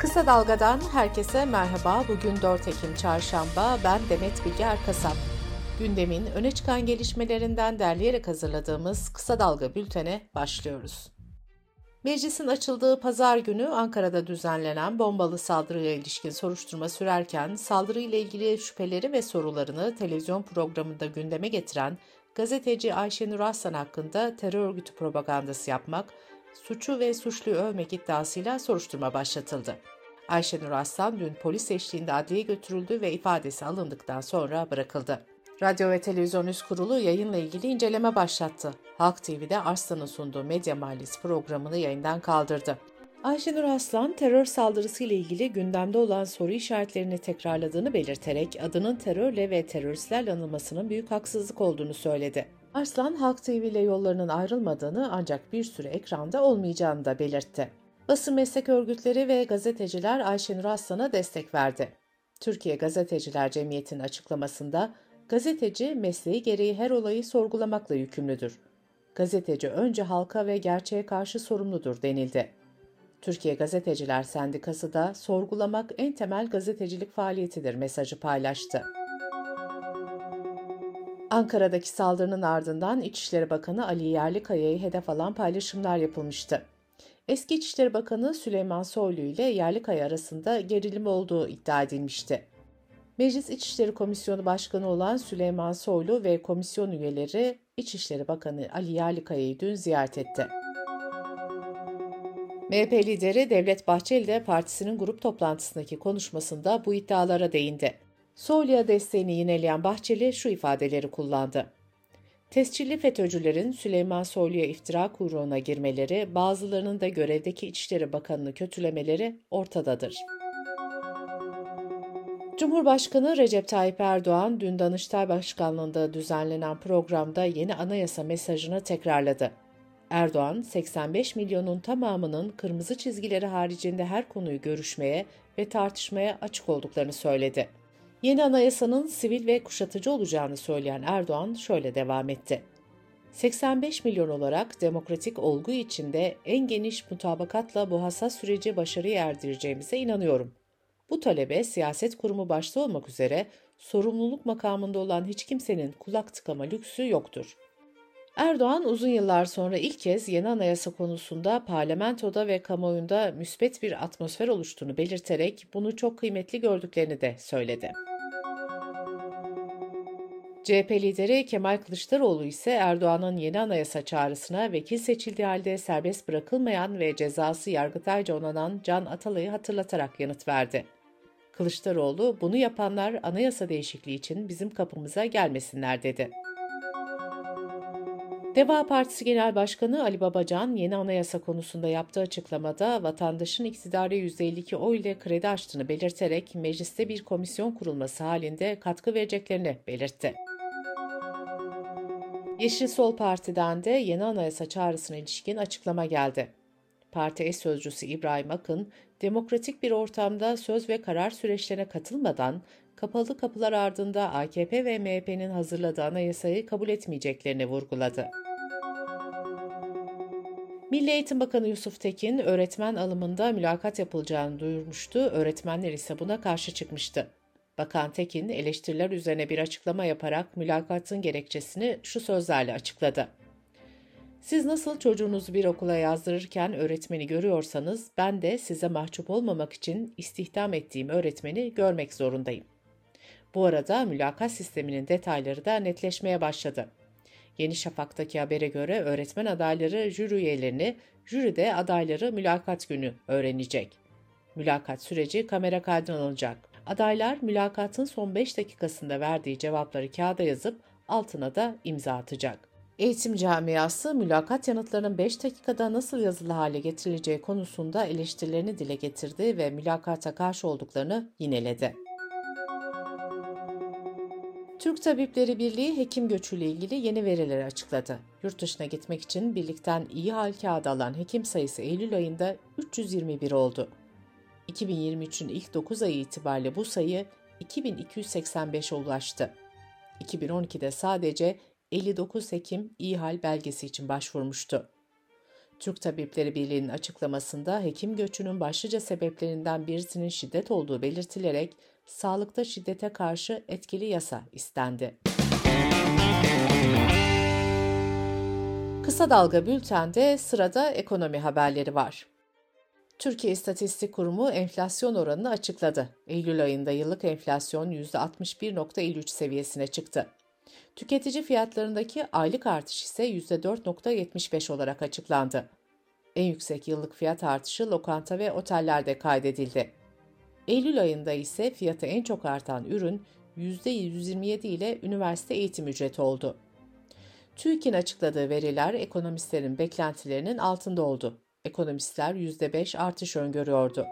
Kısa Dalga'dan herkese merhaba. Bugün 4 Ekim Çarşamba. Ben Demet Bilge Erkasap. Gündemin öne çıkan gelişmelerinden derleyerek hazırladığımız Kısa Dalga bültene başlıyoruz. Meclisin açıldığı pazar günü Ankara'da düzenlenen bombalı saldırıya ilişkin soruşturma sürerken saldırıyla ilgili şüpheleri ve sorularını televizyon programında gündeme getiren gazeteci Ayşenur Aslan hakkında terör örgütü propagandası yapmak, suçu ve suçluyu övmek iddiasıyla soruşturma başlatıldı. Ayşenur Aslan dün polis eşliğinde adliye götürüldü ve ifadesi alındıktan sonra bırakıldı. Radyo ve Televizyon Üst Kurulu yayınla ilgili inceleme başlattı. Halk TV'de Arslan'ın sunduğu Medya Mahallesi programını yayından kaldırdı. Ayşenur Aslan, terör saldırısı ile ilgili gündemde olan soru işaretlerini tekrarladığını belirterek adının terörle ve teröristlerle anılmasının büyük haksızlık olduğunu söyledi. Arslan, Halk TV ile yollarının ayrılmadığını ancak bir süre ekranda olmayacağını da belirtti. Basın meslek örgütleri ve gazeteciler Ayşenur Aslan'a destek verdi. Türkiye Gazeteciler Cemiyeti'nin açıklamasında gazeteci mesleği gereği her olayı sorgulamakla yükümlüdür. Gazeteci önce halka ve gerçeğe karşı sorumludur denildi. Türkiye Gazeteciler Sendikası da sorgulamak en temel gazetecilik faaliyetidir mesajı paylaştı. Ankara'daki saldırının ardından İçişleri Bakanı Ali Yerlikaya'yı hedef alan paylaşımlar yapılmıştı. Eski İçişleri Bakanı Süleyman Soylu ile Yerlikaya arasında gerilim olduğu iddia edilmişti. Meclis İçişleri Komisyonu Başkanı olan Süleyman Soylu ve komisyon üyeleri İçişleri Bakanı Ali Yerlikaya'yı dün ziyaret etti. MHP lideri Devlet Bahçeli de partisinin grup toplantısındaki konuşmasında bu iddialara değindi. Soylu'ya desteğini yineleyen Bahçeli şu ifadeleri kullandı. Tescilli FETÖ'cülerin Süleyman Soylu'ya iftira kuyruğuna girmeleri, bazılarının da görevdeki İçişleri Bakanı'nı kötülemeleri ortadadır. Cumhurbaşkanı Recep Tayyip Erdoğan dün Danıştay Başkanlığı'nda düzenlenen programda yeni anayasa mesajını tekrarladı. Erdoğan, 85 milyonun tamamının kırmızı çizgileri haricinde her konuyu görüşmeye ve tartışmaya açık olduklarını söyledi. Yeni anayasanın sivil ve kuşatıcı olacağını söyleyen Erdoğan şöyle devam etti. 85 milyon olarak demokratik olgu içinde en geniş mutabakatla bu hassas süreci başarıya erdireceğimize inanıyorum. Bu talebe siyaset kurumu başta olmak üzere sorumluluk makamında olan hiç kimsenin kulak tıkama lüksü yoktur. Erdoğan uzun yıllar sonra ilk kez yeni anayasa konusunda parlamentoda ve kamuoyunda müspet bir atmosfer oluştuğunu belirterek bunu çok kıymetli gördüklerini de söyledi. CHP lideri Kemal Kılıçdaroğlu ise Erdoğan'ın yeni anayasa çağrısına vekil seçildiği halde serbest bırakılmayan ve cezası Yargıtay'ca onanan Can Atalay'ı hatırlatarak yanıt verdi. Kılıçdaroğlu, bunu yapanlar anayasa değişikliği için bizim kapımıza gelmesinler dedi. Deva Partisi Genel Başkanı Ali Babacan yeni anayasa konusunda yaptığı açıklamada vatandaşın iktidarı %52 oy ile kredi açtığını belirterek mecliste bir komisyon kurulması halinde katkı vereceklerini belirtti. Yeşil Sol Parti'den de yeni anayasa çağrısına ilişkin açıklama geldi. Parti eş sözcüsü İbrahim Akın, demokratik bir ortamda söz ve karar süreçlerine katılmadan kapalı kapılar ardında AKP ve MHP'nin hazırladığı anayasayı kabul etmeyeceklerini vurguladı. Milli Eğitim Bakanı Yusuf Tekin, öğretmen alımında mülakat yapılacağını duyurmuştu, öğretmenler ise buna karşı çıkmıştı. Bakan Tekin, eleştiriler üzerine bir açıklama yaparak mülakatın gerekçesini şu sözlerle açıkladı. Siz nasıl çocuğunuzu bir okula yazdırırken öğretmeni görüyorsanız ben de size mahcup olmamak için istihdam ettiğim öğretmeni görmek zorundayım. Bu arada mülakat sisteminin detayları da netleşmeye başladı. Yeni Şafak'taki habere göre öğretmen adayları jüri üyelerini, jüri de adayları mülakat günü öğrenecek. Mülakat süreci kamera kaydına alınacak. Adaylar mülakatın son 5 dakikasında verdiği cevapları kağıda yazıp altına da imza atacak. Eğitim camiası mülakat yanıtlarının 5 dakikada nasıl yazılı hale getirileceği konusunda eleştirilerini dile getirdi ve mülakata karşı olduklarını yineledi. Türk Tabipleri Birliği hekim göçüyle ilgili yeni verileri açıkladı. Yurt dışına gitmek için birlikten iyi hal kağıdı alan hekim sayısı Eylül ayında 321 oldu. 2023'ün ilk 9 ayı itibariyle bu sayı 2285'e ulaştı. 2012'de sadece 59 hekim iyi hal belgesi için başvurmuştu. Türk Tabipleri Birliği'nin açıklamasında hekim göçünün başlıca sebeplerinden birisinin şiddet olduğu belirtilerek sağlıkta şiddete karşı etkili yasa istendi. Kısa Dalga Bülten'de sırada ekonomi haberleri var. Türkiye İstatistik Kurumu enflasyon oranını açıkladı. Eylül ayında yıllık enflasyon %61.53 seviyesine çıktı. Tüketici fiyatlarındaki aylık artış ise %4.75 olarak açıklandı. En yüksek yıllık fiyat artışı lokanta ve otellerde kaydedildi. Eylül ayında ise fiyatı en çok artan ürün %127 ile üniversite eğitim ücreti oldu. TÜİK'in açıkladığı veriler ekonomistlerin beklentilerinin altında oldu. Ekonomistler %5 artış öngörüyordu.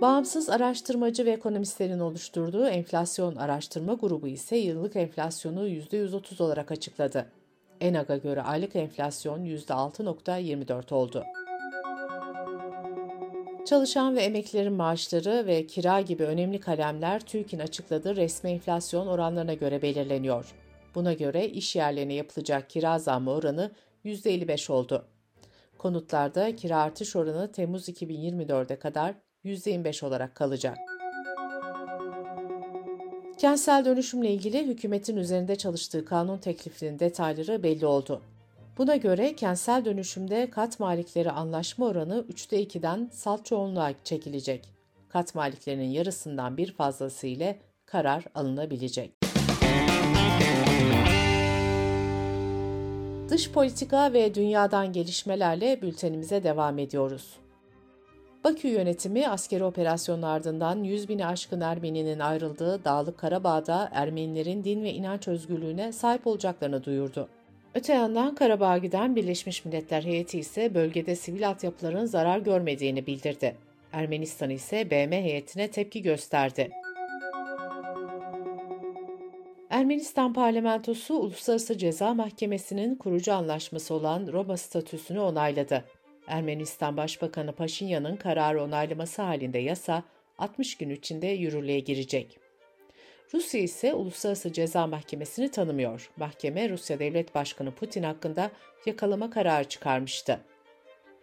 Bağımsız araştırmacı ve ekonomistlerin oluşturduğu enflasyon araştırma grubu ise yıllık enflasyonu %130 olarak açıkladı. ENAG'a göre aylık enflasyon %6.24 oldu. Çalışan ve emeklilerin maaşları ve kira gibi önemli kalemler TÜİK'in açıkladığı resmi enflasyon oranlarına göre belirleniyor. Buna göre iş yerlerine yapılacak kira zammı oranı %55 oldu. Konutlarda kira artış oranı Temmuz 2024'e kadar %25 olarak kalacak. Kentsel dönüşümle ilgili hükümetin üzerinde çalıştığı kanun teklifinin detayları belli oldu. Buna göre kentsel dönüşümde kat malikleri anlaşma oranı 3'te 2'den salt çoğunluğa çekilecek. Kat maliklerinin yarısından bir fazlası ile karar alınabilecek. Dış politika ve dünyadan gelişmelerle bültenimize devam ediyoruz. Bakü yönetimi askeri operasyonun ardından 100 bini aşkın Ermeninin ayrıldığı Dağlık Karabağ'da Ermenilerin din ve inanç özgürlüğüne sahip olacaklarını duyurdu. Öte yandan Karabağ'a giden Birleşmiş Milletler heyeti ise bölgede sivil altyapıların zarar görmediğini bildirdi. Ermenistan ise BM heyetine tepki gösterdi. Ermenistan parlamentosu Uluslararası Ceza Mahkemesi'nin kurucu anlaşması olan Roma statüsünü onayladı. Ermenistan Başbakanı Paşinyan'ın kararı onaylaması halinde yasa 60 gün içinde yürürlüğe girecek. Rusya ise Uluslararası Ceza Mahkemesi'ni tanımıyor. Mahkeme Rusya Devlet Başkanı Putin hakkında yakalama kararı çıkarmıştı.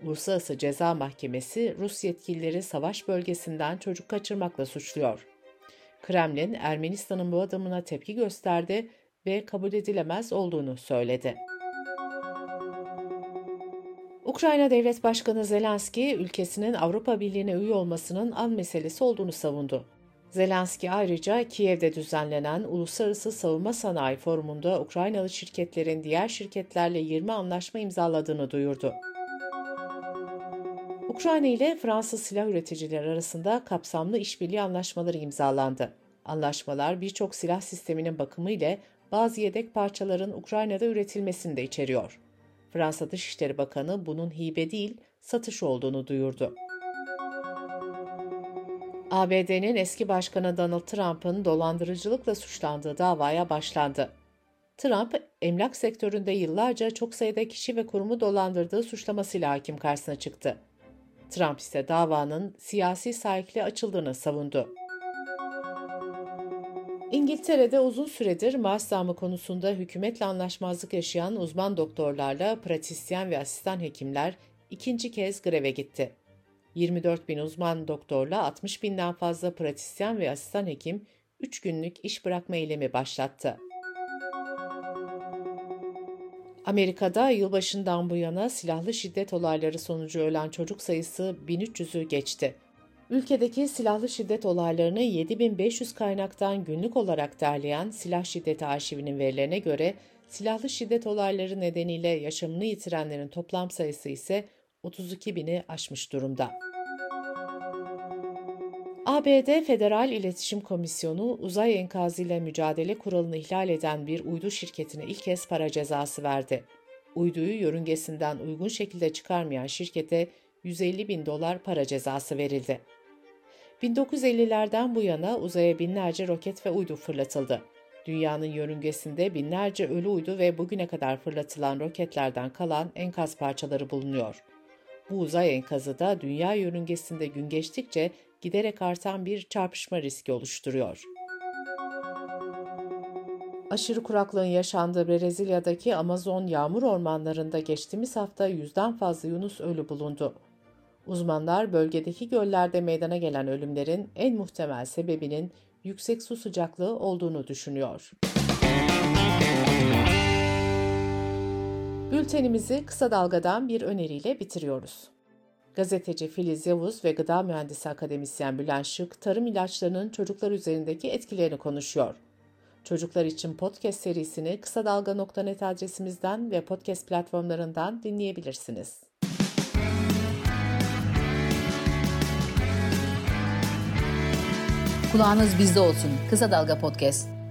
Uluslararası Ceza Mahkemesi Rus yetkilileri savaş bölgesinden çocuk kaçırmakla suçluyor. Kremlin Ermenistan'ın bu adımına tepki gösterdi ve kabul edilemez olduğunu söyledi. Ukrayna Devlet Başkanı Zelenski, ülkesinin Avrupa Birliği'ne üye olmasının an meselesi olduğunu savundu. Zelenski ayrıca Kiev'de düzenlenen Uluslararası Savunma Sanayi Forumu'nda Ukraynalı şirketlerin diğer şirketlerle 20 anlaşma imzaladığını duyurdu. Ukrayna ile Fransız silah üreticileri arasında kapsamlı işbirliği anlaşmaları imzalandı. Anlaşmalar birçok silah sisteminin bakımı ile bazı yedek parçaların Ukrayna'da üretilmesini de içeriyor. Fransa Dışişleri Bakanı bunun hibe değil, satış olduğunu duyurdu. ABD'nin eski başkanı Donald Trump'ın dolandırıcılıkla suçlandığı davaya başlandı. Trump, emlak sektöründe yıllarca çok sayıda kişi ve kurumu dolandırdığı suçlamasıyla hakim karşısına çıktı. Trump ise davanın siyasi sahipli açıldığını savundu. İngiltere'de uzun süredir maaş zammı konusunda hükümetle anlaşmazlık yaşayan uzman doktorlarla pratisyen ve asistan hekimler ikinci kez greve gitti. 24 bin uzman doktorla 60 binden fazla pratisyen ve asistan hekim 3 günlük iş bırakma eylemi başlattı. Amerika'da yılbaşından bu yana silahlı şiddet olayları sonucu ölen çocuk sayısı 1300'ü geçti. Ülkedeki silahlı şiddet olaylarını 7500 kaynaktan günlük olarak derleyen Silah Şiddeti Arşivinin verilerine göre silahlı şiddet olayları nedeniyle yaşamını yitirenlerin toplam sayısı ise 32 bini aşmış durumda. ABD Federal İletişim Komisyonu uzay enkazıyla mücadele kuralını ihlal eden bir uydu şirketine ilk kez para cezası verdi. Uyduyu yörüngesinden uygun şekilde çıkarmayan şirkete 150 bin dolar para cezası verildi. 1950'lerden bu yana uzaya binlerce roket ve uydu fırlatıldı. Dünyanın yörüngesinde binlerce ölü uydu ve bugüne kadar fırlatılan roketlerden kalan enkaz parçaları bulunuyor. Bu uzay enkazı da dünya yörüngesinde gün geçtikçe giderek artan bir çarpışma riski oluşturuyor. Aşırı kuraklığın yaşandığı Brezilya'daki Amazon yağmur ormanlarında geçtiğimiz hafta yüzden fazla Yunus ölü bulundu. Uzmanlar bölgedeki göllerde meydana gelen ölümlerin en muhtemel sebebinin yüksek su sıcaklığı olduğunu düşünüyor. Bültenimizi kısa dalgadan bir öneriyle bitiriyoruz. Gazeteci Filiz Yavuz ve gıda mühendisi akademisyen Bülent Şık, tarım ilaçlarının çocuklar üzerindeki etkilerini konuşuyor. Çocuklar için podcast serisini kısa dalga.net adresimizden ve podcast platformlarından dinleyebilirsiniz. Kulağınız bizde olsun. Kısa Dalga Podcast.